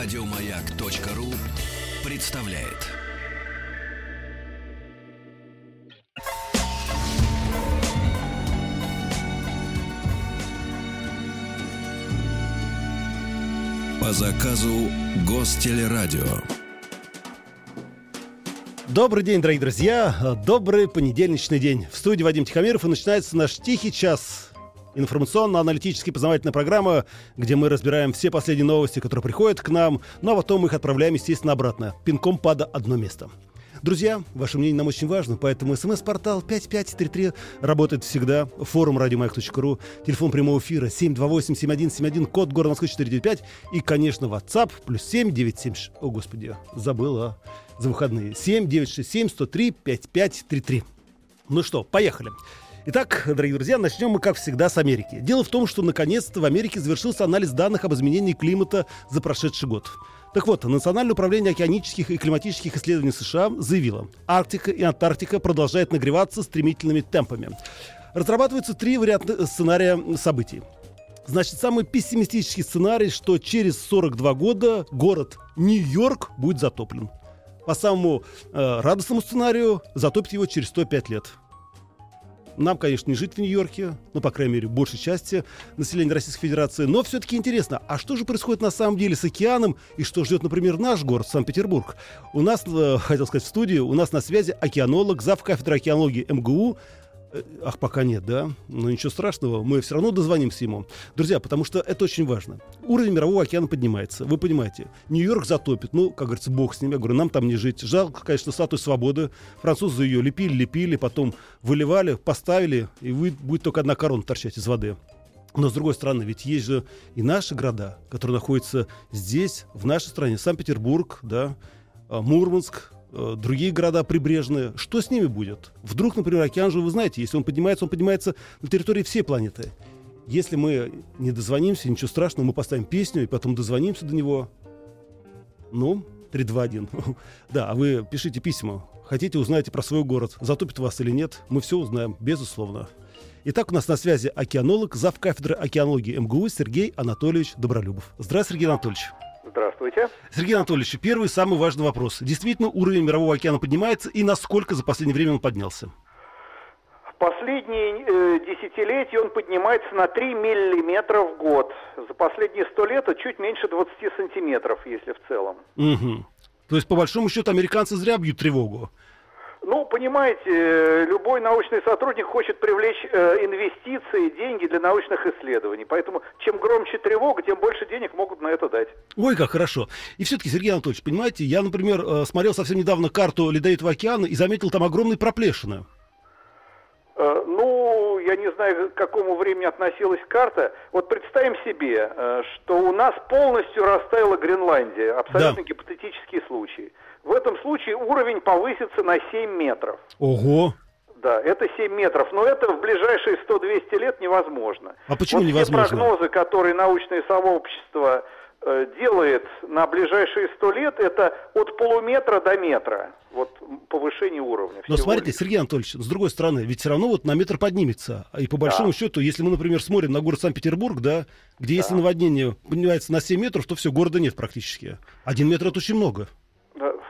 Радиомаяк.ру представляет. По заказу Гостелерадио. Добрый день, дорогие друзья. Добрый понедельничный день. В студии Вадим Тихомиров и начинается наш тихий час. Информационно-аналитическая познавательная программа, где мы разбираем все последние новости, которые приходят к нам, ну а потом их отправляем, естественно, обратно, пинком пада одно место. Друзья, ваше мнение нам очень важно, поэтому смс-портал 5533 работает всегда. Форум радиомаяк.ру, телефон прямого эфира 728-7171, код города Москвы 495 и, конечно, WhatsApp плюс 7976. О, господи, забыла за выходные. 7967 103 5533. Ну что, поехали. Итак, дорогие друзья, начнем мы, как всегда, с Америки. Дело в том, что наконец-то в Америке завершился анализ данных об изменении климата за прошедший год. Так вот, Национальное управление океанических и климатических исследований США заявило, Арктика и Антарктика продолжают нагреваться стремительными темпами. Разрабатываются три варианта сценария событий. Значит, самый пессимистический сценарий, что через 42 года город Нью-Йорк будет затоплен. По самому э, радостному сценарию затопит его через 105 лет. Нам, конечно, не жить в Нью-Йорке, ну, по крайней мере, большей части населения Российской Федерации. Но все-таки интересно, а что же происходит на самом деле с океаном и что ждет, например, наш город, Санкт-Петербург? У нас, э, хотел сказать, в студии, у нас на связи океанолог, зав. кафедры океанологии МГУ ах, пока нет, да? Но ничего страшного, мы все равно дозвонимся ему. Друзья, потому что это очень важно. Уровень мирового океана поднимается. Вы понимаете, Нью-Йорк затопит. Ну, как говорится, бог с ним. Я говорю, нам там не жить. Жалко, конечно, статую свободы. Французы ее лепили, лепили, потом выливали, поставили, и будет только одна корона торчать из воды. Но, с другой стороны, ведь есть же и наши города, которые находятся здесь, в нашей стране. Санкт-Петербург, да, а, Мурманск, другие города прибрежные, что с ними будет? Вдруг, например, океан же, вы знаете, если он поднимается, он поднимается на территории всей планеты. Если мы не дозвонимся, ничего страшного, мы поставим песню и потом дозвонимся до него. Ну, 321. да, а вы пишите письма. Хотите, узнаете про свой город. Затопит вас или нет, мы все узнаем, безусловно. Итак, у нас на связи океанолог, зав. кафедры океанологии МГУ Сергей Анатольевич Добролюбов. Здравствуйте, Сергей Анатольевич. Здравствуйте. Сергей Анатольевич, первый самый важный вопрос. Действительно, уровень мирового океана поднимается и насколько за последнее время он поднялся? Последние э, десятилетия он поднимается на 3 миллиметра в год. За последние сто лет это чуть меньше 20 сантиметров, если в целом. Угу. То есть, по большому счету, американцы зря бьют тревогу. Ну, понимаете, любой научный сотрудник хочет привлечь э, инвестиции, деньги для научных исследований. Поэтому чем громче тревога, тем больше денег могут на это дать. Ой, как хорошо. И все-таки, Сергей Анатольевич, понимаете, я, например, э, смотрел совсем недавно карту Ледовитого океана и заметил там огромные проплешины. Э, ну, я не знаю, к какому времени относилась карта. Вот представим себе, э, что у нас полностью растаяла Гренландия. Абсолютно да. гипотетический случай. В этом случае уровень повысится на 7 метров. Ого! Да, это 7 метров, но это в ближайшие 100-200 лет невозможно. А почему вот невозможно? Те прогнозы, которые научное сообщество э, делает на ближайшие 100 лет, это от полуметра до метра. Вот повышение уровня. Но смотрите, лишь. Сергей Анатольевич, с другой стороны, ведь все равно вот на метр поднимется. И по большому да. счету, если мы, например, смотрим на город Санкт-Петербург, да, где да. если наводнение поднимается на 7 метров, то все, города нет практически. Один метр это очень много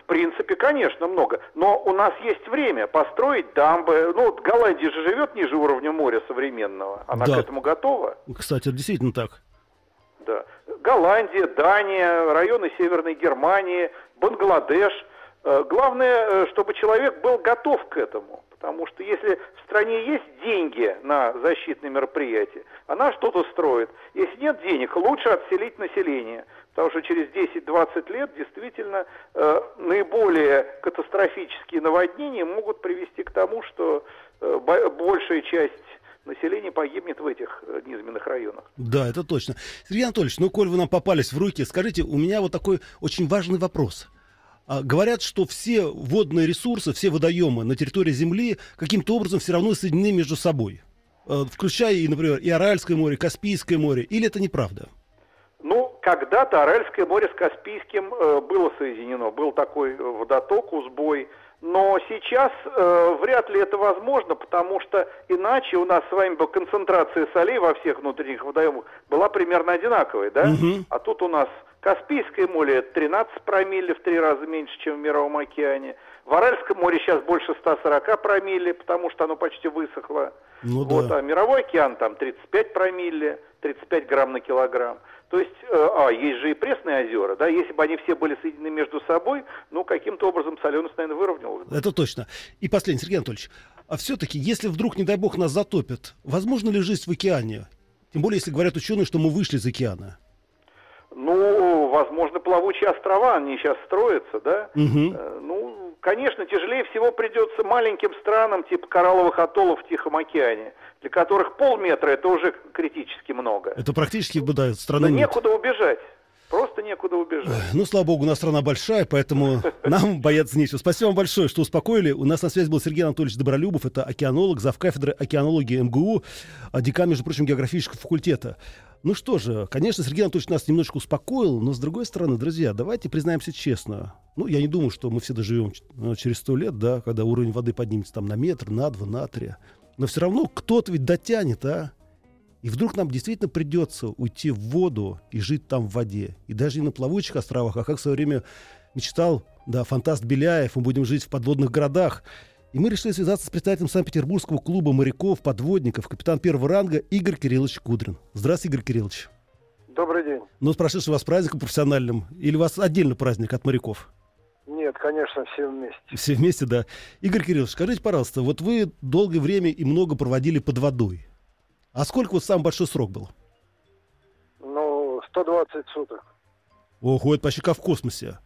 принципе, конечно, много. Но у нас есть время построить дамбы. Ну, вот Голландия же живет ниже уровня моря современного. Она да. к этому готова. Кстати, действительно так. Да. Голландия, Дания, районы Северной Германии, Бангладеш. Э, главное, э, чтобы человек был готов к этому. Потому что если в стране есть деньги на защитные мероприятия, она что-то строит. Если нет денег, лучше отселить население. Потому что через 10-20 лет действительно э, наиболее катастрофические наводнения могут привести к тому, что э, большая часть населения погибнет в этих э, низменных районах. Да, это точно. Сергей Анатольевич, ну, коль вы нам попались в руки, скажите, у меня вот такой очень важный вопрос. А, говорят, что все водные ресурсы, все водоемы на территории Земли каким-то образом все равно соединены между собой. Э, включая, и, например, и Аральское море, Каспийское море. Или это неправда? Когда-то Аральское море с Каспийским э, было соединено, был такой э, водоток, узбой, но сейчас э, вряд ли это возможно, потому что иначе у нас с вами бы концентрация солей во всех внутренних водоемах была примерно одинаковой, да? Угу. А тут у нас Каспийское море 13 промилле, в три раза меньше, чем в Мировом океане. В Аральском море сейчас больше 140 промилле, потому что оно почти высохло. Ну, вот, да. А Мировой океан там 35 промилле, 35 грамм на килограмм. То есть, э, а, есть же и пресные озера, да, если бы они все были соединены между собой, ну, каким-то образом соленость, наверное, выровнялась. Это точно. И последний, Сергей Анатольевич, а все-таки, если вдруг, не дай бог, нас затопят, возможно ли жизнь в океане? Тем более, если говорят ученые, что мы вышли из океана. Ну, возможно, плавучие острова, они сейчас строятся, да? Угу. Ну, конечно, тяжелее всего придется маленьким странам, типа коралловых атоллов в Тихом океане, для которых полметра это уже критически много. Это практически, да, страна Но нет. некуда убежать. Просто некуда убежать. Ну, слава богу, у нас страна большая, поэтому нам бояться нечего. Спасибо вам большое, что успокоили. У нас на связи был Сергей Анатольевич Добролюбов, это океанолог, завкафедры океанологии МГУ, а декан, между прочим, географического факультета. Ну что же, конечно, Сергей Анатольевич нас немножечко успокоил, но с другой стороны, друзья, давайте признаемся честно. Ну, я не думаю, что мы все доживем ну, через сто лет, да, когда уровень воды поднимется там на метр, на два, на три. Но все равно кто-то ведь дотянет, а? И вдруг нам действительно придется уйти в воду и жить там в воде. И даже не на плавучих островах, а как в свое время мечтал, да, фантаст Беляев, мы будем жить в подводных городах. И мы решили связаться с представителем Санкт-Петербургского клуба моряков, подводников, капитан первого ранга Игорь Кириллович Кудрин. Здравствуйте, Игорь Кириллович. Добрый день. Ну, с прошедшим вас праздником профессиональным. Или у вас отдельный праздник от моряков? Нет, конечно, все вместе. Все вместе, да. Игорь Кириллович, скажите, пожалуйста, вот вы долгое время и много проводили под водой. А сколько вот самый большой срок был? Ну, 120 суток. Ого, это почти как в космосе.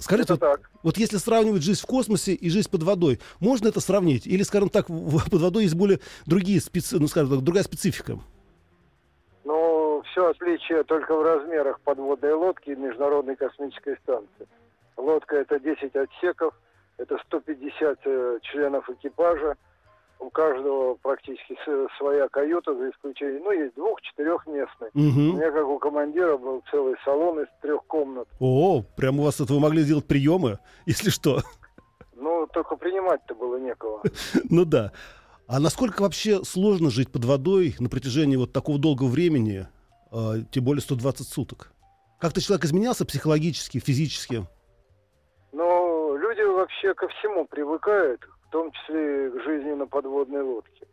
Скажите, вот, вот если сравнивать жизнь в космосе и жизнь под водой, можно это сравнить? Или, скажем так, под водой есть более другие специ... ну, скажем так, другая специфика? Ну, все отличие только в размерах подводной лодки и Международной космической станции. Лодка это 10 отсеков, это 150 э, членов экипажа, у каждого практически своя каюта, за исключением, ну, есть двух-четырехместный. Угу. У меня, как у командира, был целый салон из трех комнат. О, прям у вас это вы могли сделать приемы, если что. Ну, только принимать-то было некого. ну да. А насколько вообще сложно жить под водой на протяжении вот такого долгого времени, э, тем более 120 суток? Как-то человек изменялся психологически, физически? Ну, люди вообще ко всему привыкают том числе к жизни на подводной лодке.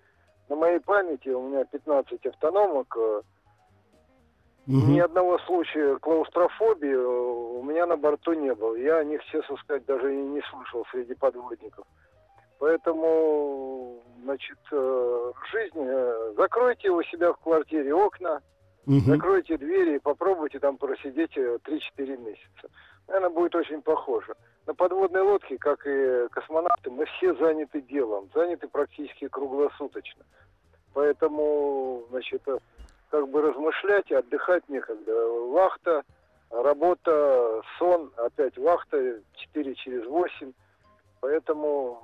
На моей памяти у меня 15 автономок. Угу. Ни одного случая клаустрофобии э, у меня на борту не было. Я о них, честно сказать, даже и не слышал среди подводников. Поэтому, значит, жизнь, закройте у себя в квартире окна, угу. закройте двери и попробуйте там просидеть 3-4 месяца. Наверное, будет очень похоже на подводной лодке, как и космонавты, мы все заняты делом, заняты практически круглосуточно. Поэтому, значит, как бы размышлять и отдыхать некогда. Вахта, работа, сон, опять вахта, 4 через 8. Поэтому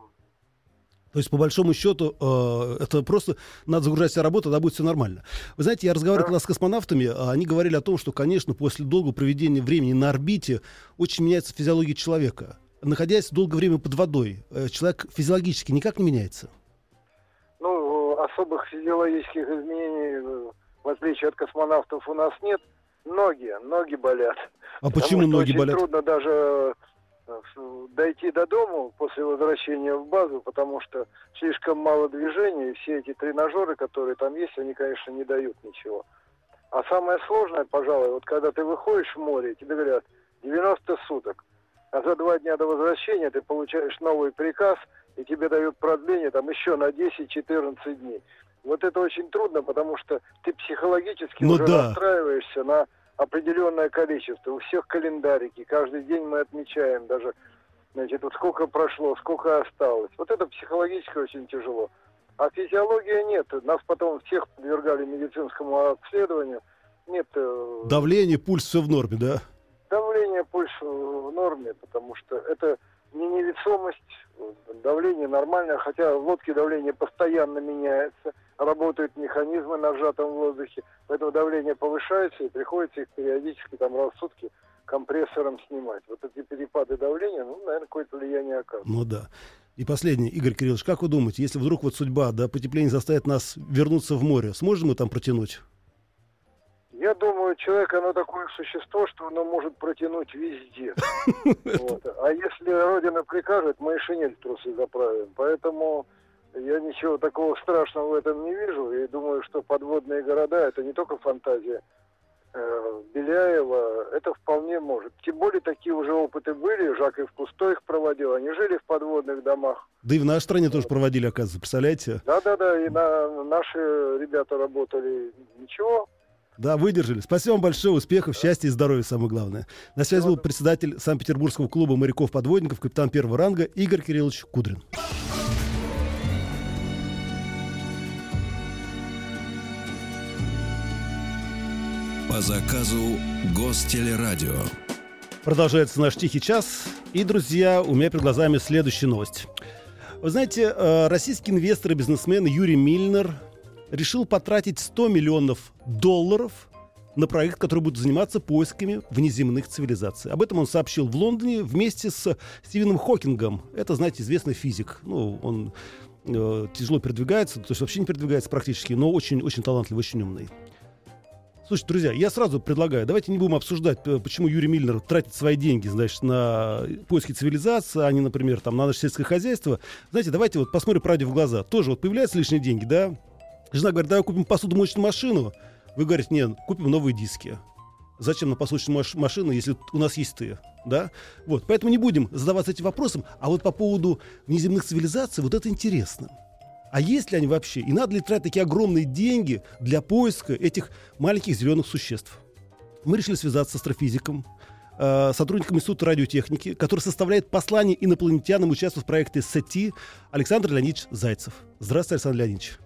то есть, по большому счету, э, это просто надо загружать себя работу, тогда будет все нормально. Вы знаете, я разговаривал да. с космонавтами, а они говорили о том, что, конечно, после долгого проведения времени на орбите очень меняется физиология человека. Находясь долгое время под водой, э, человек физиологически никак не меняется? Ну, особых физиологических изменений, э, в отличие от космонавтов, у нас нет. Ноги, ноги болят. А почему ноги очень болят? трудно даже дойти до дома после возвращения в базу, потому что слишком мало движения, и все эти тренажеры, которые там есть, они, конечно, не дают ничего. А самое сложное, пожалуй, вот когда ты выходишь в море, тебе говорят 90 суток, а за два дня до возвращения ты получаешь новый приказ, и тебе дают продление там еще на 10-14 дней. Вот это очень трудно, потому что ты психологически ну, уже да. настраиваешься на определенное количество. У всех календарики, каждый день мы отмечаем даже, значит, вот сколько прошло, сколько осталось. Вот это психологически очень тяжело. А физиология нет. Нас потом всех подвергали медицинскому обследованию. Нет. Э, Давление, пульс, все в норме, да? Давление, пульс в норме, потому что это не невесомость, давление нормальное, хотя в лодке давление постоянно меняется, работают механизмы на сжатом воздухе, поэтому давление повышается и приходится их периодически там раз в сутки компрессором снимать. Вот эти перепады давления, ну, наверное, какое-то влияние оказывает. Ну да. И последний, Игорь Кириллович, как вы думаете, если вдруг вот судьба, да, потепление заставит нас вернуться в море, сможем мы там протянуть? Я думаю, человек, оно такое существо, что оно может протянуть везде. Вот. А если Родина прикажет, мы и шинель трусы заправим. Поэтому я ничего такого страшного в этом не вижу. И думаю, что подводные города – это не только фантазия э, Беляева. Это вполне может. Тем более такие уже опыты были. Жак и в Кусто их проводил. Они жили в подводных домах. Да и в нашей стране тоже проводили, оказывается, представляете? Да-да-да. И на, наши ребята работали. Ничего, да, выдержали. Спасибо вам большое, успехов, счастья и здоровья, самое главное. На связи был председатель Санкт-Петербургского клуба моряков-подводников, капитан первого ранга Игорь Кириллович Кудрин. По заказу Гостелерадио. Продолжается наш тихий час. И, друзья, у меня перед глазами следующая новость. Вы знаете, э, российский инвестор и бизнесмен Юрий Мильнер решил потратить 100 миллионов долларов на проект, который будет заниматься поисками внеземных цивилизаций. Об этом он сообщил в Лондоне вместе с Стивеном Хокингом. Это, знаете, известный физик. Ну, он э, тяжело передвигается, то есть вообще не передвигается практически, но очень-очень талантливый, очень умный. Слушайте, друзья, я сразу предлагаю, давайте не будем обсуждать, почему Юрий Миллер тратит свои деньги, значит, на поиски цивилизации, а не, например, там, на наше сельское хозяйство. Знаете, давайте вот посмотрим правде в глаза. Тоже вот появляются лишние деньги, да? Жена говорит, давай купим посудомоечную машину. Вы говорите, нет, купим новые диски. Зачем на посудочную машину, если у нас есть ты? Да? Вот, поэтому не будем задаваться этим вопросом. А вот по поводу внеземных цивилизаций, вот это интересно. А есть ли они вообще? И надо ли тратить такие огромные деньги для поиска этих маленьких зеленых существ? Мы решили связаться с астрофизиком, э, сотрудником Института радиотехники, который составляет послание инопланетянам, участвует в проекте СЭТИ, Александр Леонидович Зайцев. Здравствуйте, Александр Леонидович.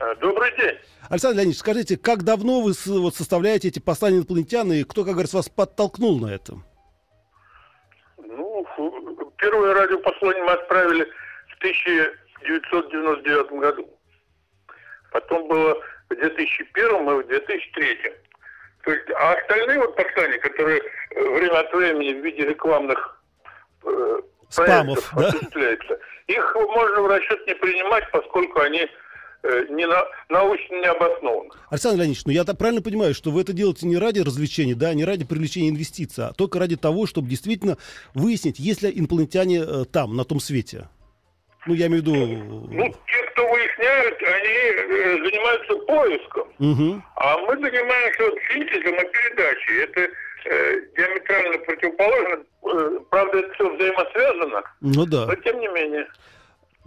Э, добрый день. Александр Леонидович, скажите, как давно вы вот, составляете эти послания инопланетян, и кто, как говорится, вас подтолкнул на это? Ну, первое радиопослание мы отправили в 1999 году. Потом было в 2001 и в 2003. То есть, а остальные вот послания, которые время от времени в виде рекламных э, Спамов, да? осуществляются, их можно в расчет не принимать, поскольку они Э, не на, научно не обоснован. Александр Леонидович, ну я правильно понимаю, что вы это делаете не ради развлечений, да, не ради привлечения инвестиций, а только ради того, чтобы действительно выяснить, есть ли инопланетяне э, там, на том свете. Ну, я имею в виду... Ну, те, кто выясняют, они э, занимаются поиском. Угу. А мы занимаемся вот синтезом и передачей. Это э, диаметрально противоположно. Э, правда, это все взаимосвязано. Ну да. Но тем не менее.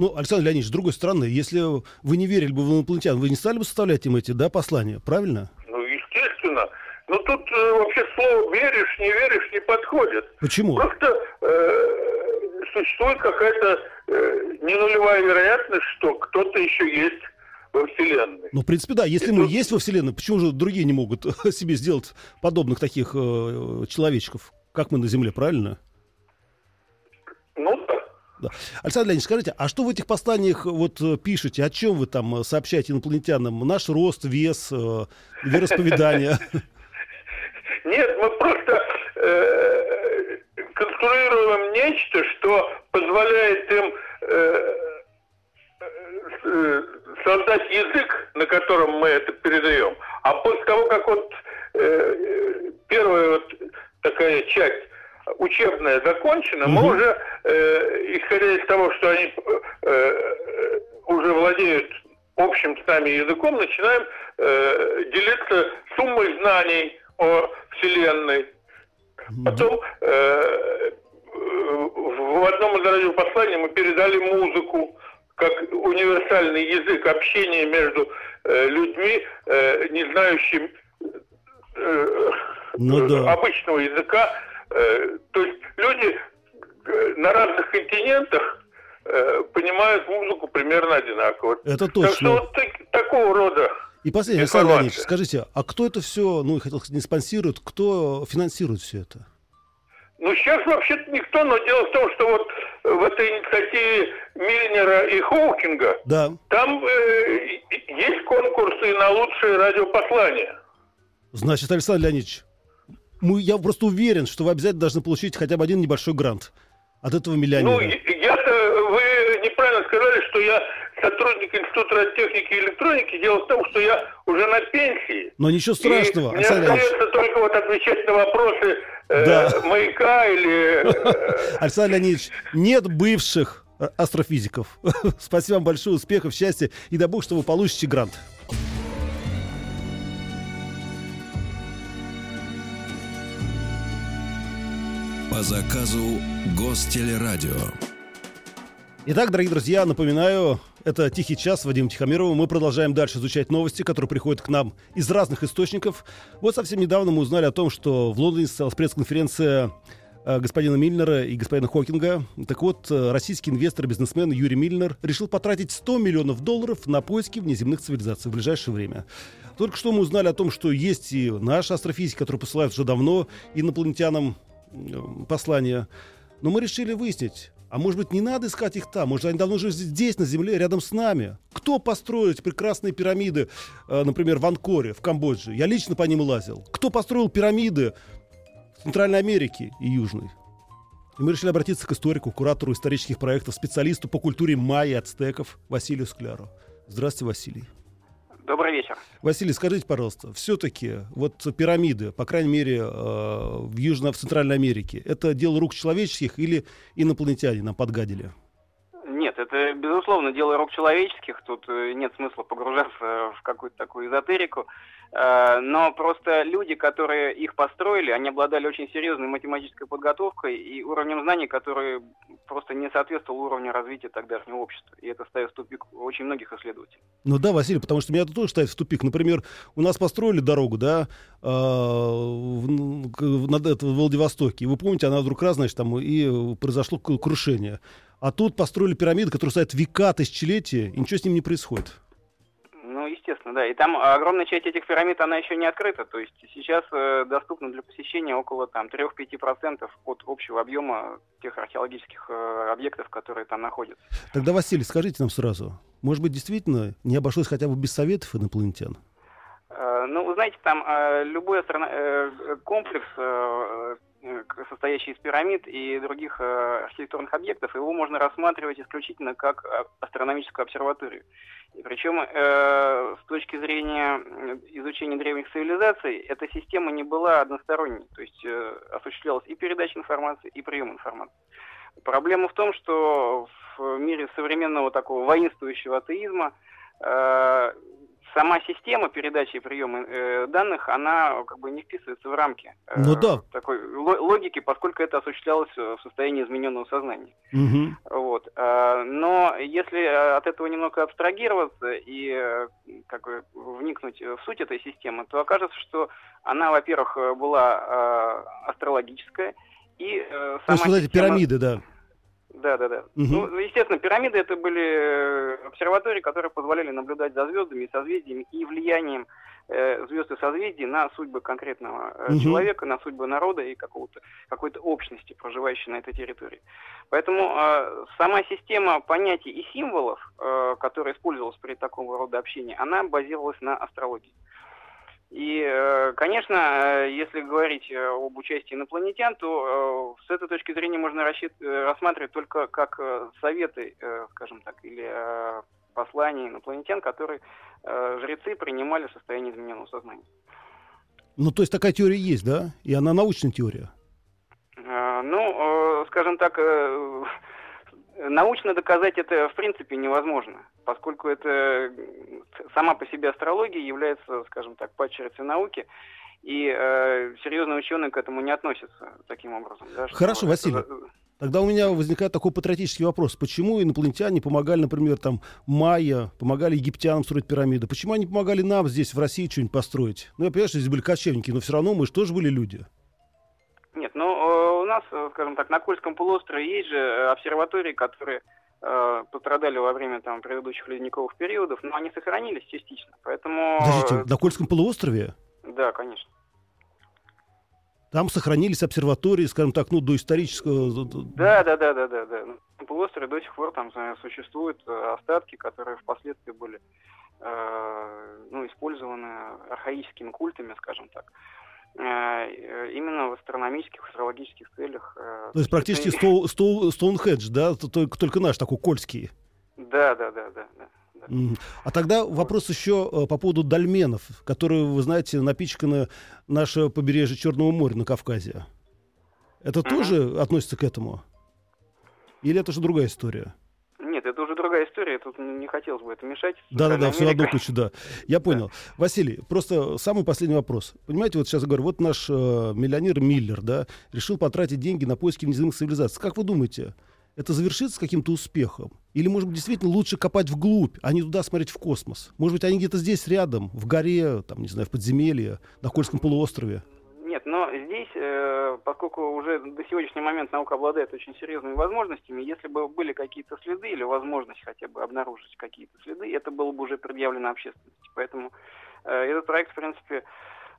Ну, Александр Леонидович, с другой стороны, если вы не верили бы в инопланетян, вы не стали бы составлять им эти да, послания, правильно? Ну, естественно. Но тут э, вообще слово веришь, не веришь не подходит. Почему? Просто э, существует какая-то э, ненулевая вероятность, что кто-то еще есть во Вселенной. Ну, в принципе, да. Если И мы тут... есть во Вселенной, почему же другие не могут себе сделать подобных таких э, человечков, как мы на Земле, правильно? Да. Александр Леонидович, скажите, а что в этих посланиях вот э, пишете? О чем вы там э, сообщаете инопланетянам? Наш рост, вес, э, вероисповедание? Нет, мы просто э, конструируем нечто, что позволяет им э, э, создать язык, на котором мы это передаем. А после того, как вот э, первая вот такая часть учебная закончена, угу. мы уже, э, исходя из того, что они э, уже владеют общим с нами языком, начинаем э, делиться суммой знаний о Вселенной. Потом э, в одном из радиопосланий мы передали музыку как универсальный язык общения между э, людьми, э, не знающими э, ну, да. обычного языка, Э, то есть люди э, на разных континентах э, понимают музыку примерно одинаково. Это точно. Так что вот так, такого рода и последнее, Александр Леонидович, скажите, а кто это все, ну, хотел сказать, не спонсирует, кто финансирует все это? Ну, сейчас вообще-то никто, но дело в том, что вот в этой инициативе Мильнера и Хоукинга, да. там э, есть конкурсы на лучшее радиопослание. Значит, Александр Леонидович, мы, я просто уверен, что вы обязательно должны получить хотя бы один небольшой грант от этого миллионера. Ну, я-то, вы не неправильно сказали, что я сотрудник Института радиотехники и электроники. Дело в том, что я уже на пенсии. Но ничего страшного, и мне остается только вот отвечать на вопросы э, да. маяка или... Э, Александр Леонидович, нет бывших астрофизиков. Спасибо вам большое, успехов, счастья и дай бог, что вы получите грант. По заказу Гостелерадио. Итак, дорогие друзья, напоминаю, это «Тихий час» Вадим Тихомирова. Мы продолжаем дальше изучать новости, которые приходят к нам из разных источников. Вот совсем недавно мы узнали о том, что в Лондоне состоялась пресс-конференция э, господина Мильнера и господина Хокинга. Так вот, э, российский инвестор и бизнесмен Юрий Мильнер решил потратить 100 миллионов долларов на поиски внеземных цивилизаций в ближайшее время. Только что мы узнали о том, что есть и наши астрофизики, которые посылают уже давно инопланетянам послания. Но мы решили выяснить, а может быть, не надо искать их там? Может, они давно уже здесь, на Земле, рядом с нами? Кто построил эти прекрасные пирамиды, э, например, в Анкоре, в Камбодже? Я лично по ним лазил. Кто построил пирамиды в Центральной Америке и Южной? И мы решили обратиться к историку, куратору исторических проектов, специалисту по культуре майя и ацтеков Василию Скляру. Здравствуйте, Василий. Добрый вечер. Василий, скажите, пожалуйста, все-таки вот пирамиды, по крайней мере, э, в Южной, в Центральной Америке, это дело рук человеческих или инопланетяне нам подгадили? Это, безусловно, дело рук человеческих. Тут э, нет смысла погружаться в какую-то такую эзотерику. Э, но просто люди, которые их построили, они обладали очень серьезной математической подготовкой и уровнем знаний, который просто не соответствовал уровню развития тогдашнего общества. И это ставит в тупик очень многих исследователей. Ну да, Василий, потому что меня это тоже ставит в тупик. Например, у нас построили дорогу, да, э, в, это, в Владивостоке. И вы помните, она вдруг раз, значит, там и произошло крушение. А тут построили пирамиды, которые стоят века, тысячелетия, и ничего с ним не происходит естественно, да. И там огромная часть этих пирамид, она еще не открыта. То есть сейчас э, доступно для посещения около там 3-5% от общего объема тех археологических э, объектов, которые там находятся. Тогда, Василий, скажите нам сразу, может быть, действительно не обошлось хотя бы без советов инопланетян? Э, ну, вы знаете, там э, любой астрон... Э, комплекс Э, состоящий из пирамид и других э, архитектурных объектов, его можно рассматривать исключительно как э, астрономическую обсерваторию. И причем э, с точки зрения изучения древних цивилизаций, эта система не была односторонней, то есть э, осуществлялась и передача информации, и прием информации. Проблема в том, что в мире современного такого воинствующего атеизма э, сама система передачи и приема э, данных, она как бы не вписывается в рамки э, ну, да. такой логики, поскольку это осуществлялось в состоянии измененного сознания. Угу. Вот. Э, но если от этого немного абстрагироваться и э, как бы вникнуть в суть этой системы, то окажется, что она, во-первых, была э, астрологическая, и э, сама То есть, система... пирамиды, да. Да, да, да. Угу. Ну, естественно, пирамиды это были э, обсерватории, которые позволяли наблюдать за звездами и созвездиями и влиянием э, звезд и созвездий на судьбы конкретного угу. человека, на судьбы народа и какого-то какой-то общности, проживающей на этой территории. Поэтому э, сама система понятий и символов, э, которая использовалась при таком рода общении, она базировалась на астрологии. И, э, конечно, если говорить об участии инопланетян, то с этой точки зрения можно рассматривать только как советы, скажем так, или послания инопланетян, которые жрецы принимали в состоянии измененного сознания. Ну, то есть такая теория есть, да? И она научная теория? Ну, скажем так, Научно доказать это в принципе невозможно, поскольку это сама по себе астрология является, скажем так, падчерицей науки, и э, серьезные ученые к этому не относятся таким образом. Да, Хорошо, Василий. Это... Тогда у меня возникает такой патриотический вопрос. Почему инопланетяне помогали, например, там, майя, помогали египтянам строить пирамиды? Почему они помогали нам здесь, в России, что-нибудь построить? Ну, я понимаю, что здесь были кочевники, но все равно мы же тоже были люди. Нет, ну, э, у нас, э, скажем так, на Кольском полуострове есть же э, обсерватории, которые пострадали во время там предыдущих ледниковых периодов, но они сохранились частично, поэтому... Подождите, на Кольском полуострове? Да, конечно. Там сохранились обсерватории, скажем так, ну, до исторического... Да, да, да, да, да, да. На полуострове до сих пор там существуют остатки, которые впоследствии были э, ну, использованы архаическими культами, скажем так. Э, именно в астрономических, астрологических целях. Э, То есть практически Стоунхедж, да, только, только наш такой кольский. Да, да, да, да. да. А тогда вопрос еще э, по поводу дольменов, которые, вы знаете, напичканы наше побережье Черного моря на Кавказе. Это тоже относится к этому? Или это же другая история? Нет, это уже другая история, тут не хотелось бы это мешать. Да-да-да, все в одну кучу, да. Я понял. Да. Василий, просто самый последний вопрос. Понимаете, вот сейчас я говорю, вот наш э, миллионер Миллер, да, решил потратить деньги на поиски внеземных цивилизаций. Как вы думаете, это завершится каким-то успехом? Или, может быть, действительно лучше копать вглубь, а не туда смотреть в космос? Может быть, они где-то здесь рядом, в горе, там, не знаю, в подземелье, на Кольском полуострове? Нет, но здесь, э, поскольку уже до сегодняшнего момента наука обладает очень серьезными возможностями, если бы были какие-то следы или возможность хотя бы обнаружить какие-то следы, это было бы уже предъявлено общественности. Поэтому э, этот проект, в принципе,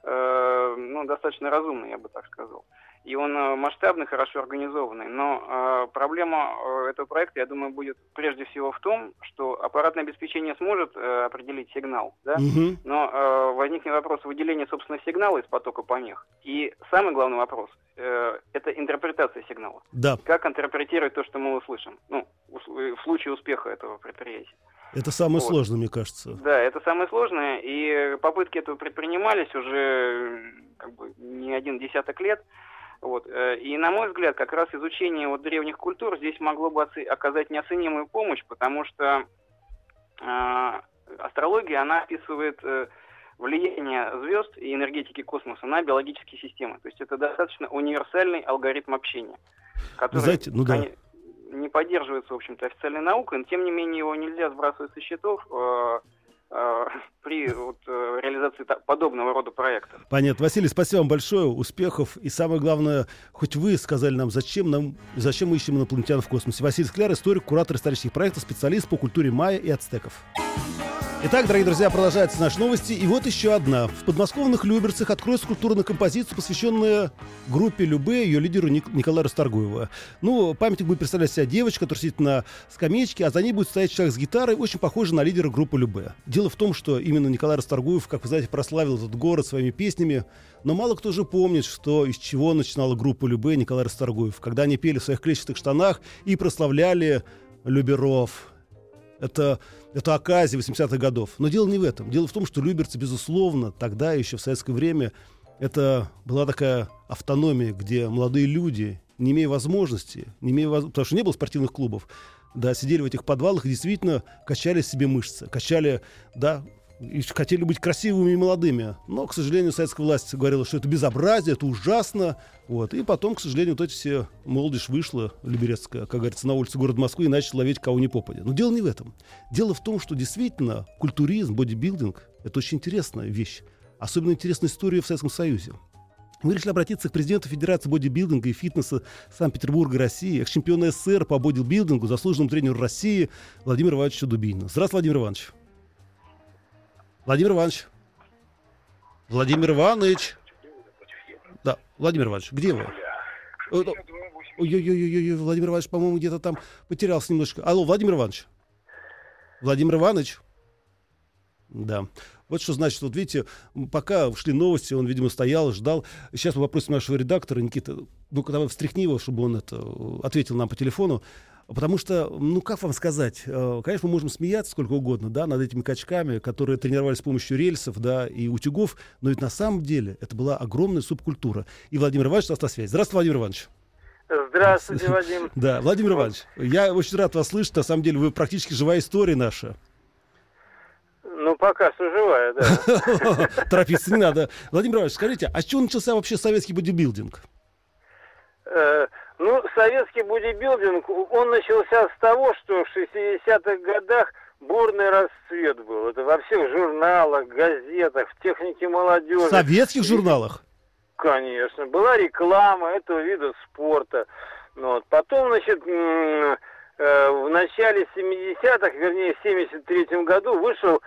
э, ну, достаточно разумный, я бы так сказал и он э, масштабный, хорошо организованный. Но э, проблема э, этого проекта, я думаю, будет прежде всего в том, что аппаратное обеспечение сможет э, определить сигнал, да? угу. но э, возникнет вопрос выделения, собственно, сигнала из потока помех. И самый главный вопрос э, – это интерпретация сигнала. Да. Как интерпретировать то, что мы услышим, ну, в случае успеха этого предприятия. Это самое вот. сложное, мне кажется. Да, это самое сложное, и попытки этого предпринимались уже как бы не один десяток лет. Вот. Э, и, на мой взгляд, как раз изучение вот древних культур здесь могло бы оказать неоценимую помощь, потому что э, астрология, она описывает э, влияние звезд и энергетики космоса на биологические системы. То есть это достаточно универсальный алгоритм общения, который Знаете, ну да. не поддерживается, в общем-то, официальной наукой, но тем не менее его нельзя сбрасывать со счетов. Э, при вот, э, реализации подобного рода проекта. Понятно. Василий, спасибо вам большое, успехов. И самое главное, хоть вы сказали нам, зачем нам, зачем мы ищем инопланетян в космосе. Василий Скляр, историк, куратор исторических проектов, специалист по культуре майя и ацтеков. Итак, дорогие друзья, продолжаются наши новости. И вот еще одна. В подмосковных Люберцах откроется скульптурная композиция, посвященная группе Любе, ее лидеру Ник- Николаю Расторгуева. Ну, памятник будет представлять себя девочка, которая сидит на скамеечке, а за ней будет стоять человек с гитарой, очень похожий на лидера группы Любе. В том, что именно Николай Расторгуев, как вы знаете, прославил этот город своими песнями, но мало кто же помнит, что из чего начинала группа Любе Николай Расторгуев, когда они пели в своих клетчатых штанах и прославляли Люберов, это, это оказия 80-х годов. Но дело не в этом. Дело в том, что люберцы, безусловно, тогда еще в советское время это была такая автономия, где молодые люди, не имея возможности, не имея потому что не было спортивных клубов, да, сидели в этих подвалах и действительно качали себе мышцы, качали, да, и хотели быть красивыми и молодыми. Но, к сожалению, советская власть говорила, что это безобразие, это ужасно. Вот. И потом, к сожалению, вот эти все молодежь вышла, Люберецкая, как говорится, на улице города Москвы и начала ловить кого ни попадя. Но дело не в этом. Дело в том, что действительно культуризм, бодибилдинг — это очень интересная вещь. Особенно интересная история в Советском Союзе. Мы решили обратиться к президенту Федерации бодибилдинга и фитнеса Санкт-Петербурга, России, к чемпиону СССР по бодибилдингу, заслуженному тренеру России Владимиру Ивановичу Дубинину. Здравствуйте, Владимир Иванович. Владимир Иванович. Владимир Иванович. Да, Владимир Иванович, где вы? Ой-ой-ой, Владимир Иванович, по-моему, где-то там потерялся немножко. Алло, Владимир Иванович. Владимир Иванович. Да. Вот что значит, вот видите, пока шли новости, он, видимо, стоял, ждал. Сейчас мы попросим нашего редактора, Никита, ну, когда встряхни его, чтобы он это ответил нам по телефону. Потому что, ну как вам сказать, э, конечно, мы можем смеяться сколько угодно, да, над этими качками, которые тренировались с помощью рельсов, да, и утюгов, но ведь на самом деле это была огромная субкультура. И Владимир Иванович у нас на связи. Здравствуйте, Владимир Иванович. Здравствуйте, Вадим. Да, Владимир Иванович, я очень рад вас слышать. На самом деле, вы практически живая история наша. Ну, пока что живая, да. Торопиться не надо. Владимир Иванович, скажите, а с чего начался вообще советский бодибилдинг? Э, ну, советский бодибилдинг, он начался с того, что в 60-х годах бурный расцвет был. Это во всех журналах, газетах, в технике молодежи. В советских журналах? Конечно. Была реклама этого вида спорта. Ну вот. Потом, значит, э, в начале 70-х, вернее, в 73-м году вышел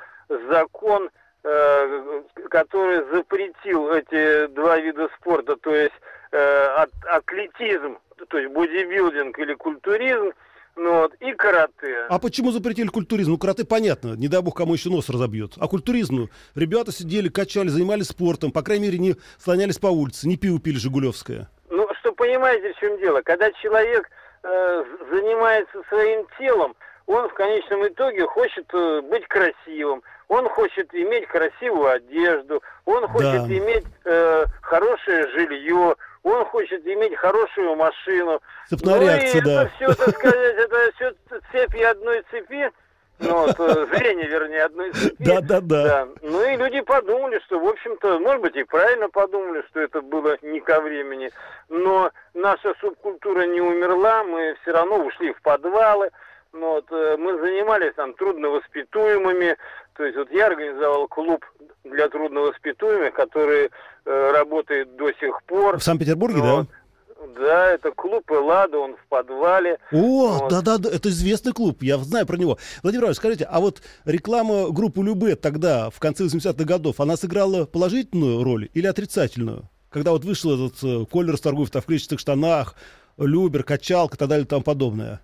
закон, э, который запретил эти два вида спорта, то есть э, атлетизм то есть бодибилдинг или культуризм, ну, вот, и карате. А почему запретили культуризм? Ну, карате понятно, не дай бог кому еще нос разобьет. А культуризм, ну, ребята сидели, качали, занимались спортом, по крайней мере, не слонялись по улице, не пиво пили Жигулевское. Ну, что понимаете, в чем дело? Когда человек э, занимается своим телом, он в конечном итоге хочет э, быть красивым, он хочет иметь красивую одежду, он хочет да. иметь э, хорошее жилье, он хочет иметь хорошую машину. Цепная ну, реакция, и да. это все, так сказать, это все цепи одной цепи. Ну, вот, э, зрение, вернее, одной цепи. Да, да, да. Ну и люди подумали, что, в общем-то, может быть, и правильно подумали, что это было не ко времени. Но наша субкультура не умерла, мы все равно ушли в подвалы. Ну, вот, э, мы занимались там трудновоспитуемыми, то есть вот я организовал клуб для трудновоспитуемых, который э, работает до сих пор. В Санкт-Петербурге, вот. да? Да, это клуб Эллада, он в подвале. О, вот. да, да, это известный клуб, я знаю про него. Владимир Иванович, скажите, а вот реклама группы Любе тогда, в конце 80-х годов, она сыграла положительную роль или отрицательную? Когда вот вышел этот э, Колер торгует в клетчатых штанах, Любер, качалка и так далее и тому подобное.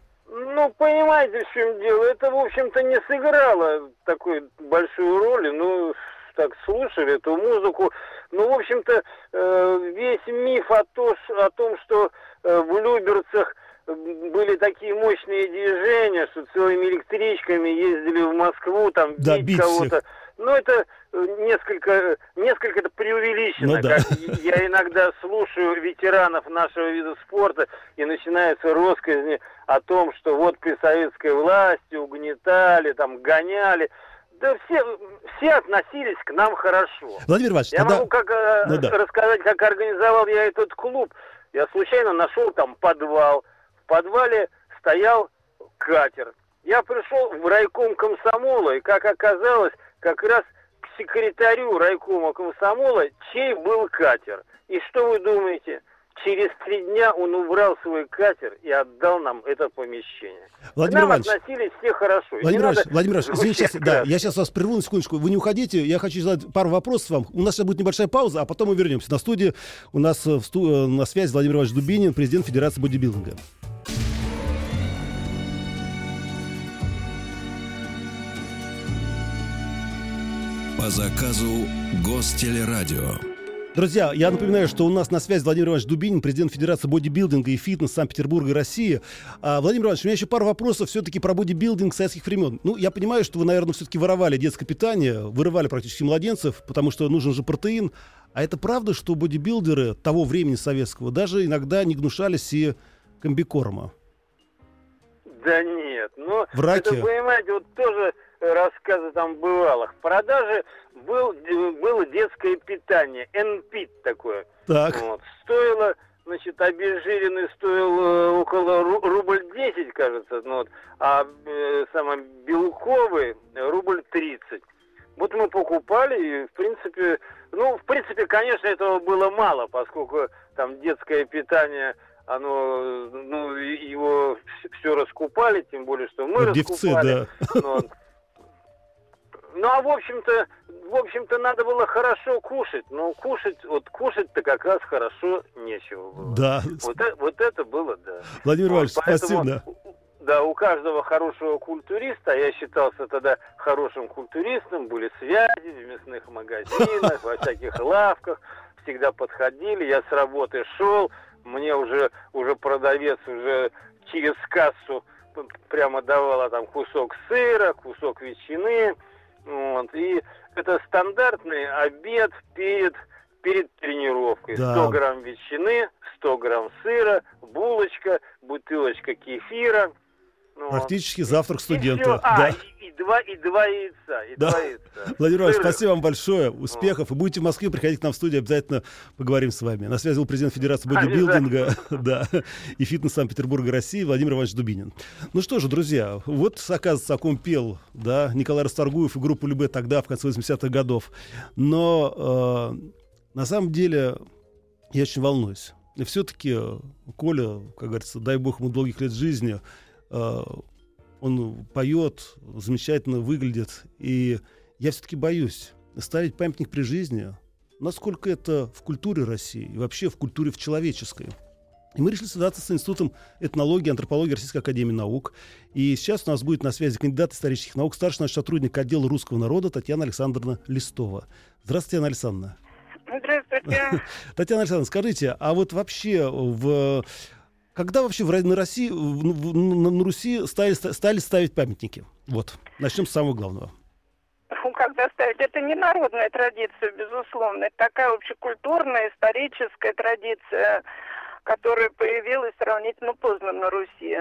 Ну, понимаете, в чем дело? Это, в общем-то, не сыграло такой большую роль. Ну, так слушали эту музыку. Ну, в общем-то, э, весь миф о, то, о том, что э, в Люберцах были такие мощные движения, что целыми электричками ездили в Москву, там да, бить, бить кого-то. Ну, это э, несколько, несколько это преувеличено. Ну, да. как я иногда слушаю ветеранов нашего вида спорта, и начинаются россказни о том, что вот при советской власти угнетали, там, гоняли. Да все, все относились к нам хорошо. Владимир Иванович, я тогда... могу как, э, ну, да. рассказать, как организовал я этот клуб. Я случайно нашел там подвал. В подвале стоял катер. Я пришел в райком комсомола, и, как оказалось, как раз к секретарю райкома комсомола, чей был катер. И что вы думаете? Через три дня он убрал свой катер и отдал нам это помещение. Владимир К нам Иванович, относились все хорошо. Владимир Иванович, Владимир Иванович, извините, сейчас, да, я сейчас вас прерву на секундочку. Вы не уходите, я хочу задать пару вопросов вам. У нас сейчас будет небольшая пауза, а потом мы вернемся. На студии у нас э, в сту... Э, на связи Владимир Иванович Дубинин, президент Федерации бодибилдинга. По заказу Гостелерадио. Друзья, я напоминаю, что у нас на связи Владимир Иванович Дубинин, президент Федерации бодибилдинга и фитнес Санкт-Петербурга и России. А, Владимир Иванович, у меня еще пару вопросов все-таки про бодибилдинг советских времен. Ну, я понимаю, что вы, наверное, все-таки воровали детское питание, вырывали практически младенцев, потому что нужен же протеин. А это правда, что бодибилдеры того времени советского даже иногда не гнушались и комбикорма? Да нет, ну, Враки. это, понимаете, вот тоже рассказы там бывалых. В продаже был, было детское питание, энпит такое. Так. Вот. Стоило, значит, обезжиренный стоил э, около рубль 10, кажется, ну, вот, а э, самый белковый рубль 30. Вот мы покупали, и, в принципе, ну, в принципе, конечно, этого было мало, поскольку там детское питание, оно, ну, его все раскупали, тем более, что мы ну, раскупали. Дефицит, да. Ну, а в общем-то, в общем-то, надо было хорошо кушать. Но кушать, вот кушать-то как раз хорошо нечего было. Да. Вот, это, вот это было, да. Владимир вот, Иванович, спасибо. Да. Да, у каждого хорошего культуриста, а я считался тогда хорошим культуристом, были связи в мясных магазинах, во всяких лавках, всегда подходили, я с работы шел, мне уже, уже продавец уже через кассу прямо давала там кусок сыра, кусок ветчины, вот, и это стандартный обед перед, перед тренировкой. Да. 100 грамм ветчины, 100 грамм сыра, булочка, бутылочка кефира. Ну, Практически завтрак студента. А, да. и, и, два, и два яйца. И да. два яйца. Владимир Иванович, спасибо вам большое. Успехов. Вот. И будете в Москве, приходите к нам в студию, обязательно поговорим с вами. На связи был президент Федерации бодибилдинга да, и фитнес Санкт-Петербурга России Владимир Иванович Дубинин. Ну что же, друзья, вот, оказывается, о ком пел да, Николай Расторгуев и группа Любе тогда, в конце 80-х годов. Но э, на самом деле я очень волнуюсь. И все-таки Коля, как говорится, дай бог ему долгих лет жизни, Э, он поет, замечательно выглядит. И я все-таки боюсь ставить памятник при жизни, насколько это в культуре России и вообще в культуре в человеческой. И мы решили связаться с Институтом этнологии и антропологии Российской Академии Наук. И сейчас у нас будет на связи кандидат исторических наук, старший наш сотрудник отдела русского народа Татьяна Александровна Листова. Здравствуйте, Татьяна Александровна. Здравствуйте. Татьяна Александровна, скажите, а вот вообще в Когда вообще в, на России, в, на, на Руси стали, стали ставить памятники? Вот, начнем с самого главного. Ну, когда ставить, это не народная традиция, безусловно, это такая общекультурная, историческая традиция, которая появилась сравнительно поздно на Руси.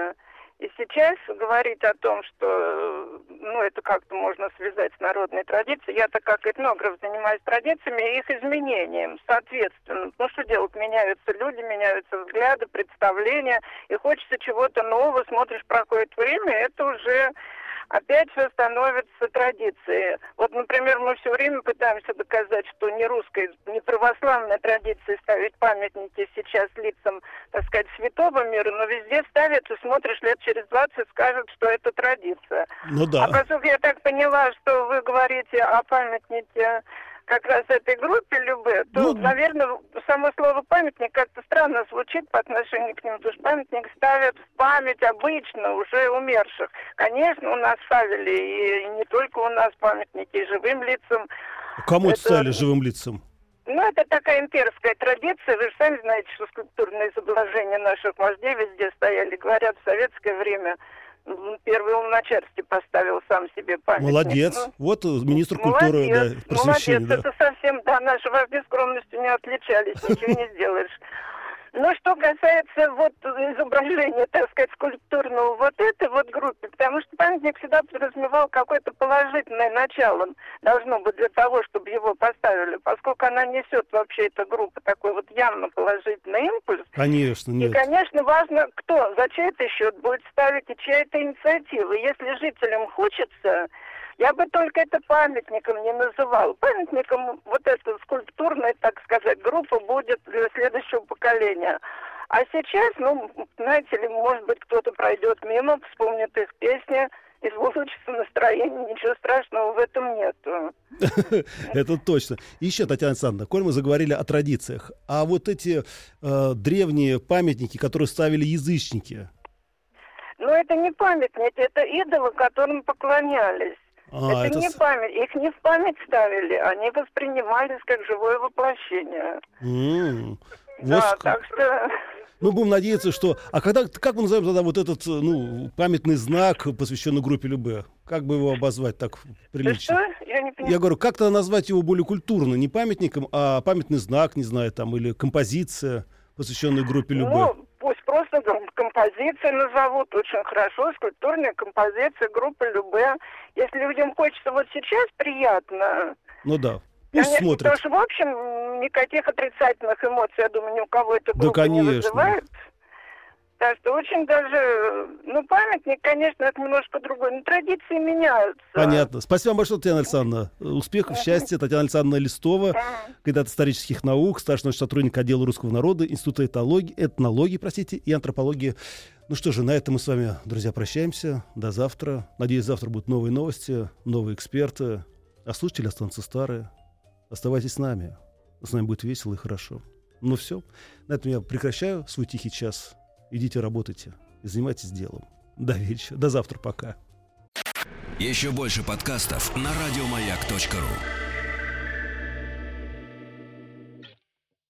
И сейчас говорить о том, что ну, это как-то можно связать с народной традицией, я-то как этнограф занимаюсь традициями и их изменением, соответственно. Ну что делать? Меняются люди, меняются взгляды, представления, и хочется чего-то нового, смотришь, проходит время, это уже опять все становится традицией. Вот, например, мы все время пытаемся доказать, что не русская, не православная традиция ставить памятники сейчас лицам, так сказать, святого мира, но везде ставят, и смотришь лет через 20, скажут, что это традиция. Ну да. А поскольку я так поняла, что вы говорите о памятнике как раз этой группе Любе, то, ну, наверное, само слово памятник как-то странно звучит по отношению к ним, потому что памятник ставят в память обычно уже умерших. Конечно, у нас ставили, и не только у нас памятники живым лицам. Кому это ставили живым лицам? Ну, это такая имперская традиция. Вы же сами знаете, что скульптурные изображения наших вождей везде стояли. Говорят, в советское время первый умначальстве поставил сам себе памятник. Молодец. Ну, вот министр культуры, молодец, да, просвещения. Молодец, да. это совсем, да, наши вожди скромностью не отличались, ничего не сделаешь. Но что касается вот изображения, так сказать, скульптурного вот этой вот группы, потому что памятник всегда подразумевал какое-то положительное начало, должно быть для того, чтобы его поставили, поскольку она несет вообще эта группа такой вот явно положительный импульс. Конечно, нет. И, конечно, важно, кто за чей-то счет будет ставить и чья это инициатива. Если жителям хочется я бы только это памятником не называл. Памятником вот эта скульптурная, так сказать, группа будет для следующего поколения. А сейчас, ну, знаете ли, может быть, кто-то пройдет мимо, вспомнит их песни, и улучшится настроение, ничего страшного в этом нету. Это точно. Еще, Татьяна Александровна, коль мы заговорили о традициях, а вот эти э, древние памятники, которые ставили язычники? Ну, это не памятники, это идолы, которым поклонялись. А, это, это не память, их не в память ставили, они воспринимались как живое воплощение. Mm. Да, вот так что... Мы будем надеяться, что... А когда, как мы назовем тогда вот этот ну, памятный знак, посвященный группе Любе? Как бы его обозвать так прилично? что? Я не понимаю. Я говорю, как-то назвать его более культурно, не памятником, а памятный знак, не знаю, там, или композиция, посвященная группе Любе. Ну, просто композиции назовут очень хорошо, скульптурная композиция группы Любе. Если людям хочется вот сейчас приятно. Ну да. Пусть конечно, смотрят. Потому что, в общем, никаких отрицательных эмоций, я думаю, ни у кого это группа да, конечно. не вызывает. Так что очень даже, ну, памятник, конечно, это немножко другой, но традиции меняются. Понятно. Спасибо вам большое, Татьяна Александровна. Успехов, счастья. Татьяна Александровна Листова, кандидат исторических наук, старший научный сотрудник отдела русского народа, Института этологии, этнологии, простите, и антропологии. Ну что же, на этом мы с вами, друзья, прощаемся. До завтра. Надеюсь, завтра будут новые новости, новые эксперты. А слушатели останутся старые. Оставайтесь с нами. С нами будет весело и хорошо. Ну все. На этом я прекращаю свой тихий час идите работайте и занимайтесь делом. До вечера. До завтра. Пока. Еще больше подкастов на радиомаяк.ру